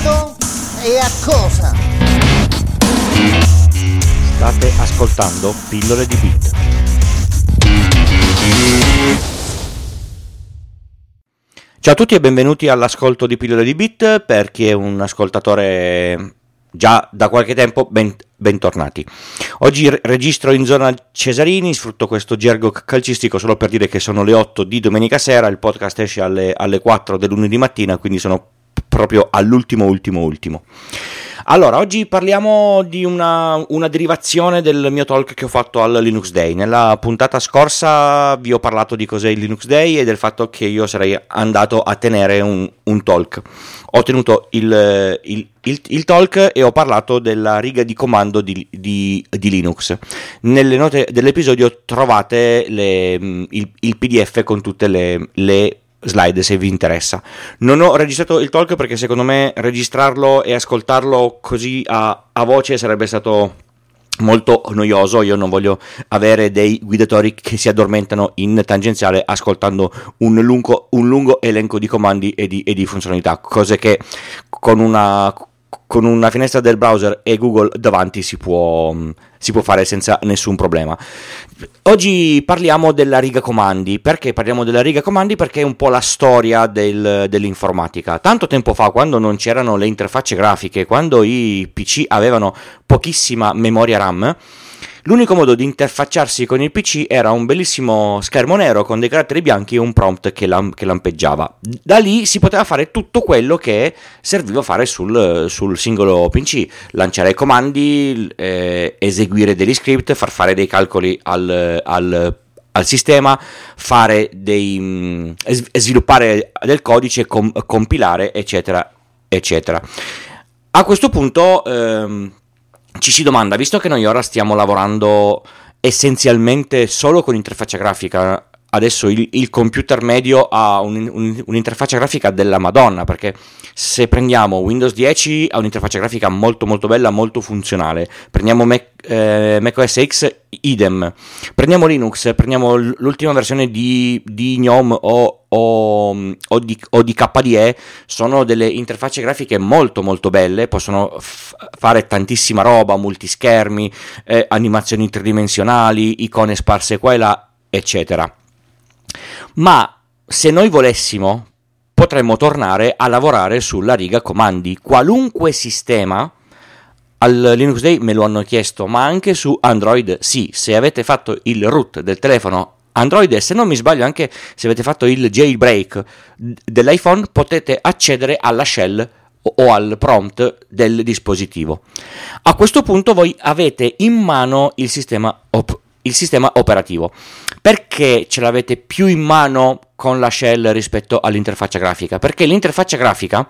modo e a cosa? State ascoltando Pillole di Bit. Ciao a tutti e benvenuti all'ascolto di Pillole di Bit per chi è un ascoltatore già da qualche tempo ben, bentornati. Oggi registro in zona Cesarini, sfrutto questo gergo calcistico solo per dire che sono le 8 di domenica sera, il podcast esce alle, alle 4 del lunedì mattina, quindi sono proprio all'ultimo, ultimo, ultimo. Allora, oggi parliamo di una, una, derivazione del mio talk che ho fatto al Linux Day. Nella puntata scorsa vi ho parlato di cos'è il Linux Day e del fatto che io sarei andato a tenere un, un talk. Ho tenuto il, il, il, il, talk e ho parlato della riga di comando di, di, di Linux. Nelle note dell'episodio trovate le, il, PDF con tutte le, le slide se vi interessa. Non ho registrato il talk perché secondo me registrarlo e ascoltarlo così a, a voce sarebbe stato molto noioso, io non voglio avere dei guidatori che si addormentano in tangenziale ascoltando un lungo, un lungo elenco di comandi e di, e di funzionalità, cose che con una, con una finestra del browser e Google davanti si può, si può fare senza nessun problema. Oggi parliamo della riga comandi. Perché parliamo della riga comandi? Perché è un po' la storia del, dell'informatica. Tanto tempo fa, quando non c'erano le interfacce grafiche, quando i PC avevano pochissima memoria RAM, L'unico modo di interfacciarsi con il PC era un bellissimo schermo nero con dei caratteri bianchi e un prompt che, lam- che lampeggiava. Da lì si poteva fare tutto quello che serviva fare sul, sul singolo PC, lanciare comandi, eh, eseguire degli script, far fare dei calcoli al, al al sistema, fare dei, mh, sviluppare del codice, com- compilare, eccetera, eccetera. A questo punto ehm, ci si domanda, visto che noi ora stiamo lavorando essenzialmente solo con interfaccia grafica, adesso il, il computer medio ha un, un, un'interfaccia grafica della Madonna, perché se prendiamo Windows 10 ha un'interfaccia grafica molto molto bella, molto funzionale, prendiamo Mac, eh, Mac OS X idem, prendiamo Linux, prendiamo l'ultima versione di, di GNOME o, o, o, di, o, di, KDE, sono delle interfacce grafiche molto molto belle, possono f- fare tantissima roba, multischermi, eh, animazioni tridimensionali, icone sparse qua e là, eccetera ma se noi volessimo potremmo tornare a lavorare sulla riga comandi. Qualunque sistema, al Linux Day me lo hanno chiesto, ma anche su Android sì, se avete fatto il root del telefono Android e se non mi sbaglio anche se avete fatto il jailbreak dell'iPhone potete accedere alla shell o al prompt del dispositivo. A questo punto voi avete in mano il sistema op- il sistema operativo. Perché ce l'avete più in mano con la shell rispetto all'interfaccia grafica? Perché l'interfaccia grafica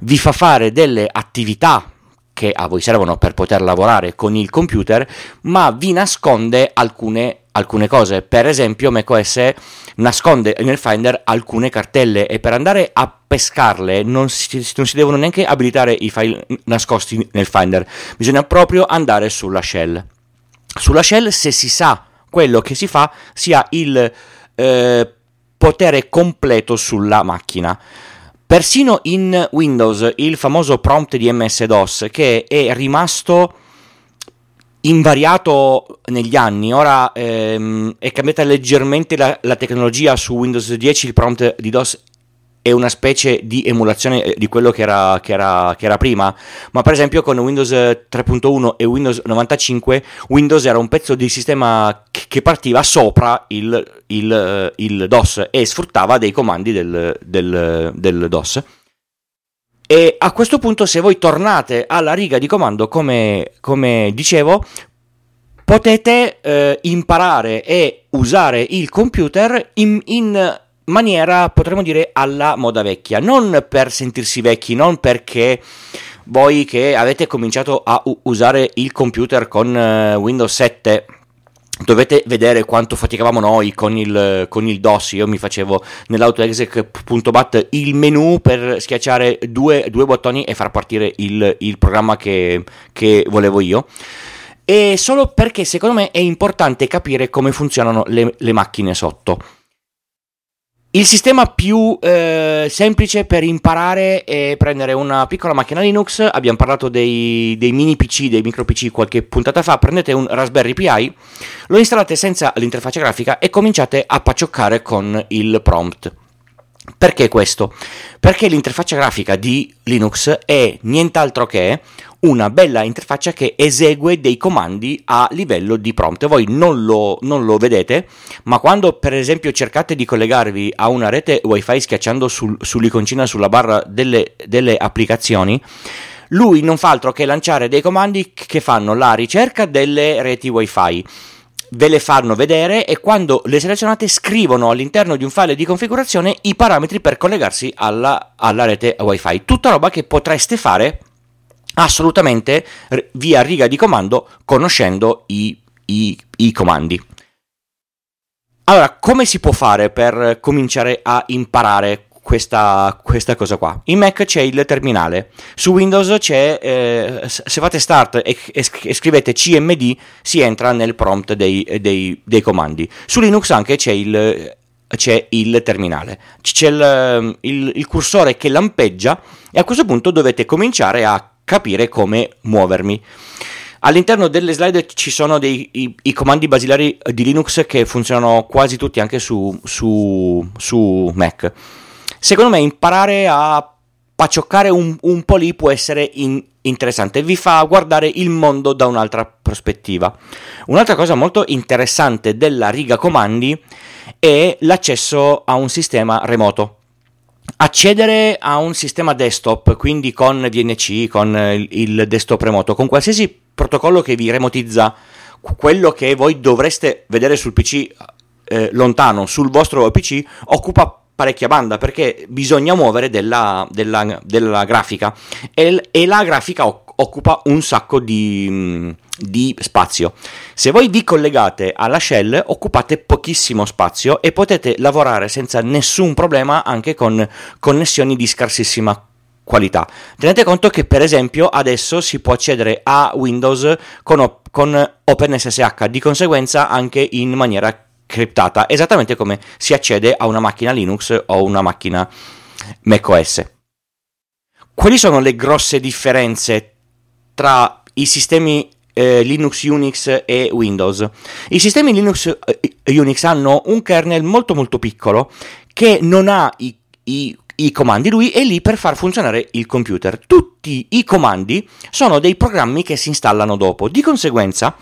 vi fa fare delle attività che a voi servono per poter lavorare con il computer, ma vi nasconde alcune, alcune cose. Per esempio, macOS nasconde nel Finder alcune cartelle e per andare a pescarle non si, non si devono neanche abilitare i file nascosti nel Finder, bisogna proprio andare sulla shell. Sulla shell, se si sa quello che si fa, si ha il eh, potere completo sulla macchina. Persino in Windows, il famoso prompt di MS-DOS, che è rimasto invariato negli anni, ora ehm, è cambiata leggermente la, la, tecnologia su Windows 10, il prompt di DOS è una specie di emulazione eh, di quello che era, che, era, che era, prima, ma per esempio con Windows 3.1 e Windows 95 Windows era un pezzo di sistema che partiva sopra il, il, eh, il DOS e sfruttava dei comandi del, del, del, DOS. E a questo punto se voi tornate alla riga di comando, come, come dicevo, potete eh, imparare e usare il computer in, in maniera, potremmo dire, alla moda vecchia. Non per sentirsi vecchi, non perché voi che avete cominciato a usare il computer con uh, Windows 7 dovete vedere quanto faticavamo noi con il, con il DOS. Io mi facevo nell'autoexec.bat il menu per schiacciare due, due bottoni e far partire il, il programma che, che volevo io. E solo perché secondo me è importante capire come funzionano le, le macchine sotto. Il sistema più eh, semplice per imparare è prendere una piccola macchina Linux, abbiamo parlato dei, dei, mini PC, dei micro PC qualche puntata fa, prendete un Raspberry Pi, lo installate senza l'interfaccia grafica e cominciate a paccioccare con il prompt. Perché questo? Perché l'interfaccia grafica di Linux è nient'altro che una bella interfaccia che esegue dei comandi a livello di prompt. Voi non lo, non lo vedete, ma quando per esempio cercate di collegarvi a una rete wifi schiacciando sul, sull'iconcina sulla barra delle, delle applicazioni, lui non fa altro che lanciare dei comandi che fanno la ricerca delle reti wifi ve le fanno vedere e quando le selezionate scrivono all'interno di un file di configurazione i parametri per collegarsi alla, alla rete wifi. Tutta roba che potreste fare assolutamente via riga di comando conoscendo i, i, i comandi. Allora, come si può fare per cominciare a imparare questa, questa, cosa qua. In Mac c'è il terminale, su Windows c'è, eh, se fate start e, e, scrivete cmd si entra nel prompt dei, dei, dei comandi. Su Linux anche c'è il, c'è il terminale, c'è il, il, il cursore che lampeggia e a questo punto dovete cominciare a capire come muovermi. All'interno delle slide ci sono dei, i, i, comandi basilari di Linux che funzionano quasi tutti anche su, su, su Mac. Secondo me imparare a paccioccare un, un po' lì può essere in, interessante, vi fa guardare il mondo da un'altra prospettiva. Un'altra cosa molto interessante della riga comandi è l'accesso a un sistema remoto accedere a un sistema desktop, quindi con VNC, con il desktop remoto, con qualsiasi protocollo che vi remotizza quello che voi dovreste vedere sul PC eh, lontano, sul vostro PC, occupa parecchia banda perché bisogna muovere della, della, della grafica. E, e, la grafica occupa un sacco di, di spazio. Se voi vi collegate alla shell occupate pochissimo spazio e potete lavorare senza nessun problema anche con connessioni di scarsissima qualità. Tenete conto che per esempio adesso si può accedere a Windows con, con OpenSSH, di conseguenza anche in maniera criptata, esattamente come si accede a una macchina Linux o una macchina macOS. Quali sono le grosse differenze tra i sistemi eh, Linux, Unix e Windows. I sistemi Linux e eh, Unix hanno un kernel molto molto piccolo che non ha i, i, i comandi, lui è lì per far funzionare il computer. Tutti i comandi sono dei programmi che si installano dopo, di conseguenza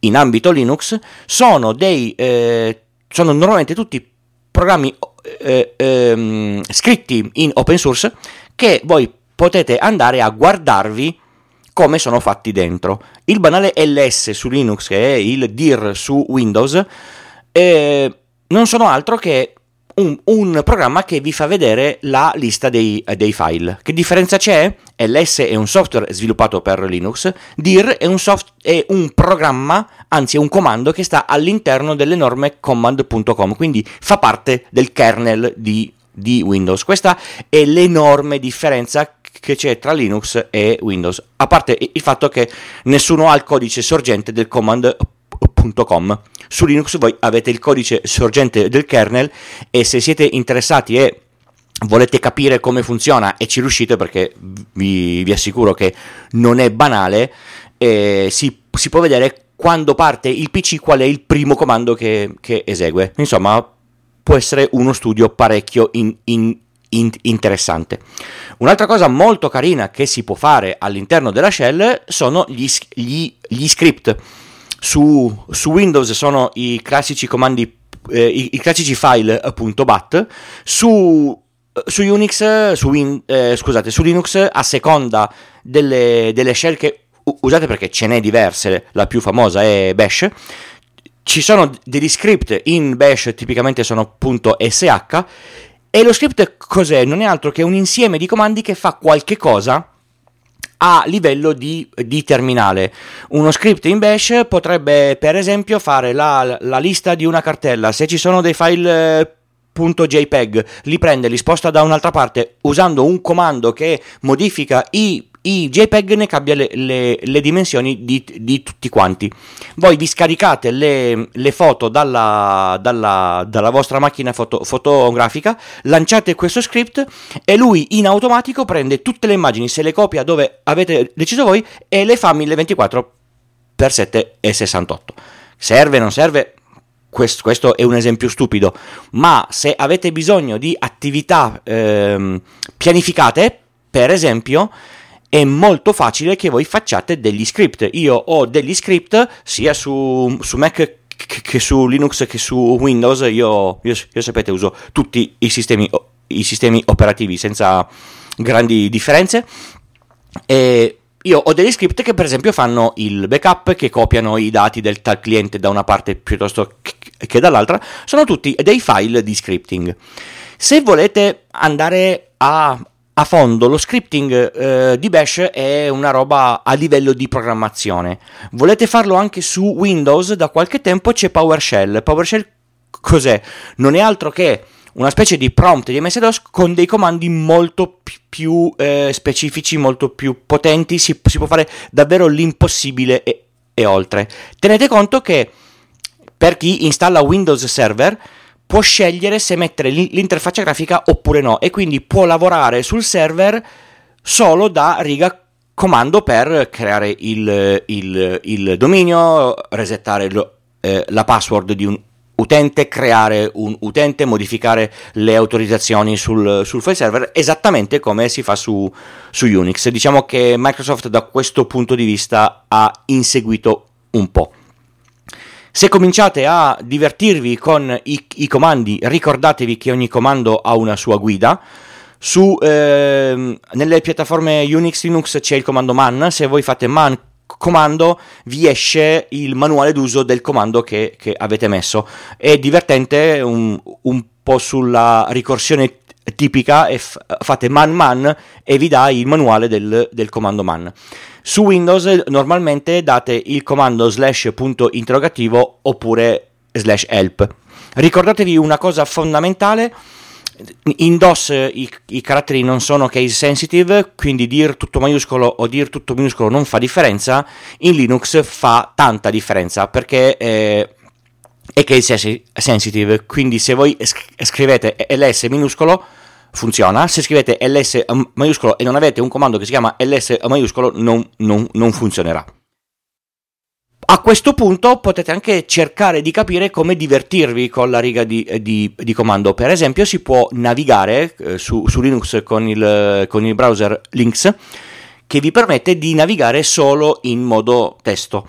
in ambito Linux sono dei eh, sono normalmente tutti programmi eh, ehm, scritti in open source che voi potete andare a guardarvi come sono fatti dentro. Il banale ls su Linux, che è il dir su Windows, eh, non sono altro che un, un, programma che vi fa vedere la lista dei, dei, file. Che differenza c'è? LS è un software sviluppato per Linux, dir è un, soft, è un programma, anzi è un comando che sta all'interno delle norme command.com, quindi fa parte del kernel di, di Windows. Questa è l'enorme differenza che c'è tra Linux e Windows, a parte il fatto che nessuno ha il codice sorgente del command.com. Su Linux voi avete il codice sorgente del kernel e se siete interessati e volete capire come funziona e ci riuscite perché vi, vi assicuro che non è banale, eh, si, si, può vedere quando parte il PC qual è il primo comando che, che esegue. Insomma, può essere uno studio parecchio in, in, in, interessante. Un'altra cosa molto carina che si può fare all'interno della shell sono gli, gli, gli script. Su, su, Windows sono i classici comandi, eh, i, i, classici file.bat, su, su Unix, su, Win, eh, scusate, su Linux a seconda delle, delle shell che usate perché ce n'è diverse, la più famosa è Bash, ci sono degli script in Bash, tipicamente sono .sh, e lo script cos'è? Non è altro che un insieme di comandi che fa qualche cosa a livello di, di, terminale. Uno script in bash potrebbe per esempio fare la, la lista di una cartella, se ci sono dei file eh, .jpeg, li prende, li sposta da un'altra parte usando un comando che modifica i, i JPEG ne cambia le, le, le dimensioni di, di, tutti quanti. Voi vi scaricate le, le foto dalla, dalla, dalla, vostra macchina foto, fotografica, lanciate questo script e lui in automatico prende tutte le immagini, se le copia dove avete deciso voi e le fa 1024 x 7 e 68. Serve, non serve? Questo, questo, è un esempio stupido, ma se avete bisogno di attività ehm, pianificate, per esempio, è molto facile che voi facciate degli script. Io ho degli script sia su, su Mac che su Linux che su Windows. Io, io, io sapete, uso tutti i sistemi, i sistemi operativi senza grandi differenze. E io ho degli script che per esempio fanno il backup, che copiano i dati del tal cliente da una parte piuttosto che dall'altra, sono tutti dei file di scripting. Se volete andare a, a fondo, lo scripting eh, di Bash è una roba a livello di programmazione. Volete farlo anche su Windows? Da qualche tempo c'è PowerShell. PowerShell cos'è? Non è altro che una specie di prompt di MS-DOS con dei comandi molto più eh, specifici, molto più potenti. Si, si, può fare davvero l'impossibile e, e oltre. Tenete conto che per chi installa Windows Server può scegliere se mettere l'interfaccia grafica oppure no e quindi può lavorare sul server solo da riga comando per creare il, il, il dominio, resettare lo, eh, la password di un utente, creare un utente, modificare le autorizzazioni sul, sul file server, esattamente come si fa su, su Unix. Diciamo che Microsoft da questo punto di vista ha inseguito un po'. Se cominciate a divertirvi con i, i comandi, ricordatevi che ogni comando ha una sua guida. Su, eh, nelle piattaforme Unix Linux c'è il comando man, se voi fate man comando vi esce il manuale d'uso del comando che, che avete messo. È divertente un, un po' sulla ricorsione tipica e f- fate man man e vi dà il manuale del, del comando man. Su Windows normalmente date il comando slash punto interrogativo oppure slash help. Ricordatevi una cosa fondamentale, in DOS i, i, caratteri non sono case sensitive, quindi dir tutto maiuscolo o dir tutto minuscolo non fa differenza, in Linux fa tanta differenza perché eh, è case sensitive, quindi se voi scrivete ls minuscolo funziona. Se scrivete ls maiuscolo e non avete un comando che si chiama ls maiuscolo, non, non, non funzionerà. A questo punto potete anche cercare di capire come divertirvi con la riga di, di, di comando. Per esempio, si può navigare eh, su, su, Linux con il, con il browser Lynx che vi permette di navigare solo in modo testo.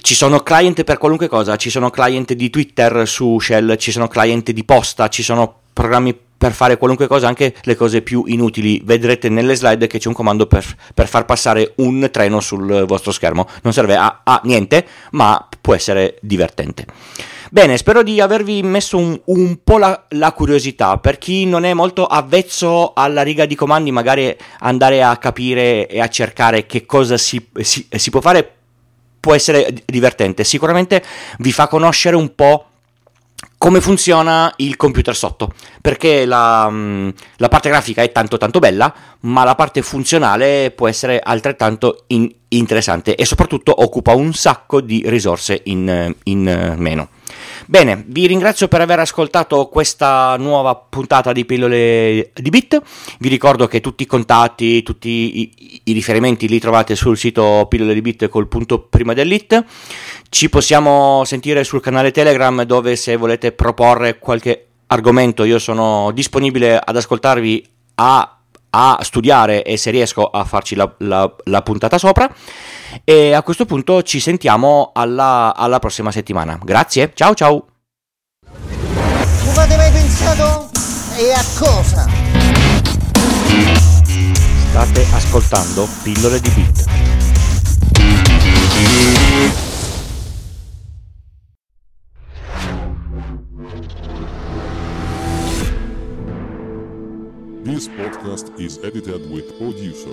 Ci sono client per qualunque cosa, ci sono client di Twitter su Shell, ci sono client di posta, ci sono programmi per fare qualunque cosa, anche le cose più inutili. Vedrete nelle slide che c'è un comando per, per far passare un treno sul vostro schermo. Non serve a, a niente, ma può essere divertente. Bene, spero di avervi messo un, un po' la, la, curiosità. Per chi non è molto avvezzo alla riga di comandi, magari andare a capire e a cercare che cosa si, si, si può fare può essere divertente. Sicuramente vi fa conoscere un po' come funziona il computer sotto, perché la, mm, la, parte grafica è tanto tanto bella, ma la parte funzionale può essere altrettanto in, interessante e soprattutto occupa un sacco di risorse in, in meno. Bene, vi ringrazio per aver ascoltato questa nuova puntata di pillole di bit. Vi ricordo che tutti i contatti, tutti i, i riferimenti li trovate sul sito pillole di bit col punto prima dell'it. Ci possiamo sentire sul canale Telegram dove se volete proporre qualche argomento io sono disponibile ad ascoltarvi a a studiare e se riesco a farci la, la, la puntata sopra. E a questo punto ci sentiamo alla, alla prossima settimana. Grazie, ciao ciao. Non avete mai pensato? E a cosa? State ascoltando pillole di beat. This podcast is edited with producer.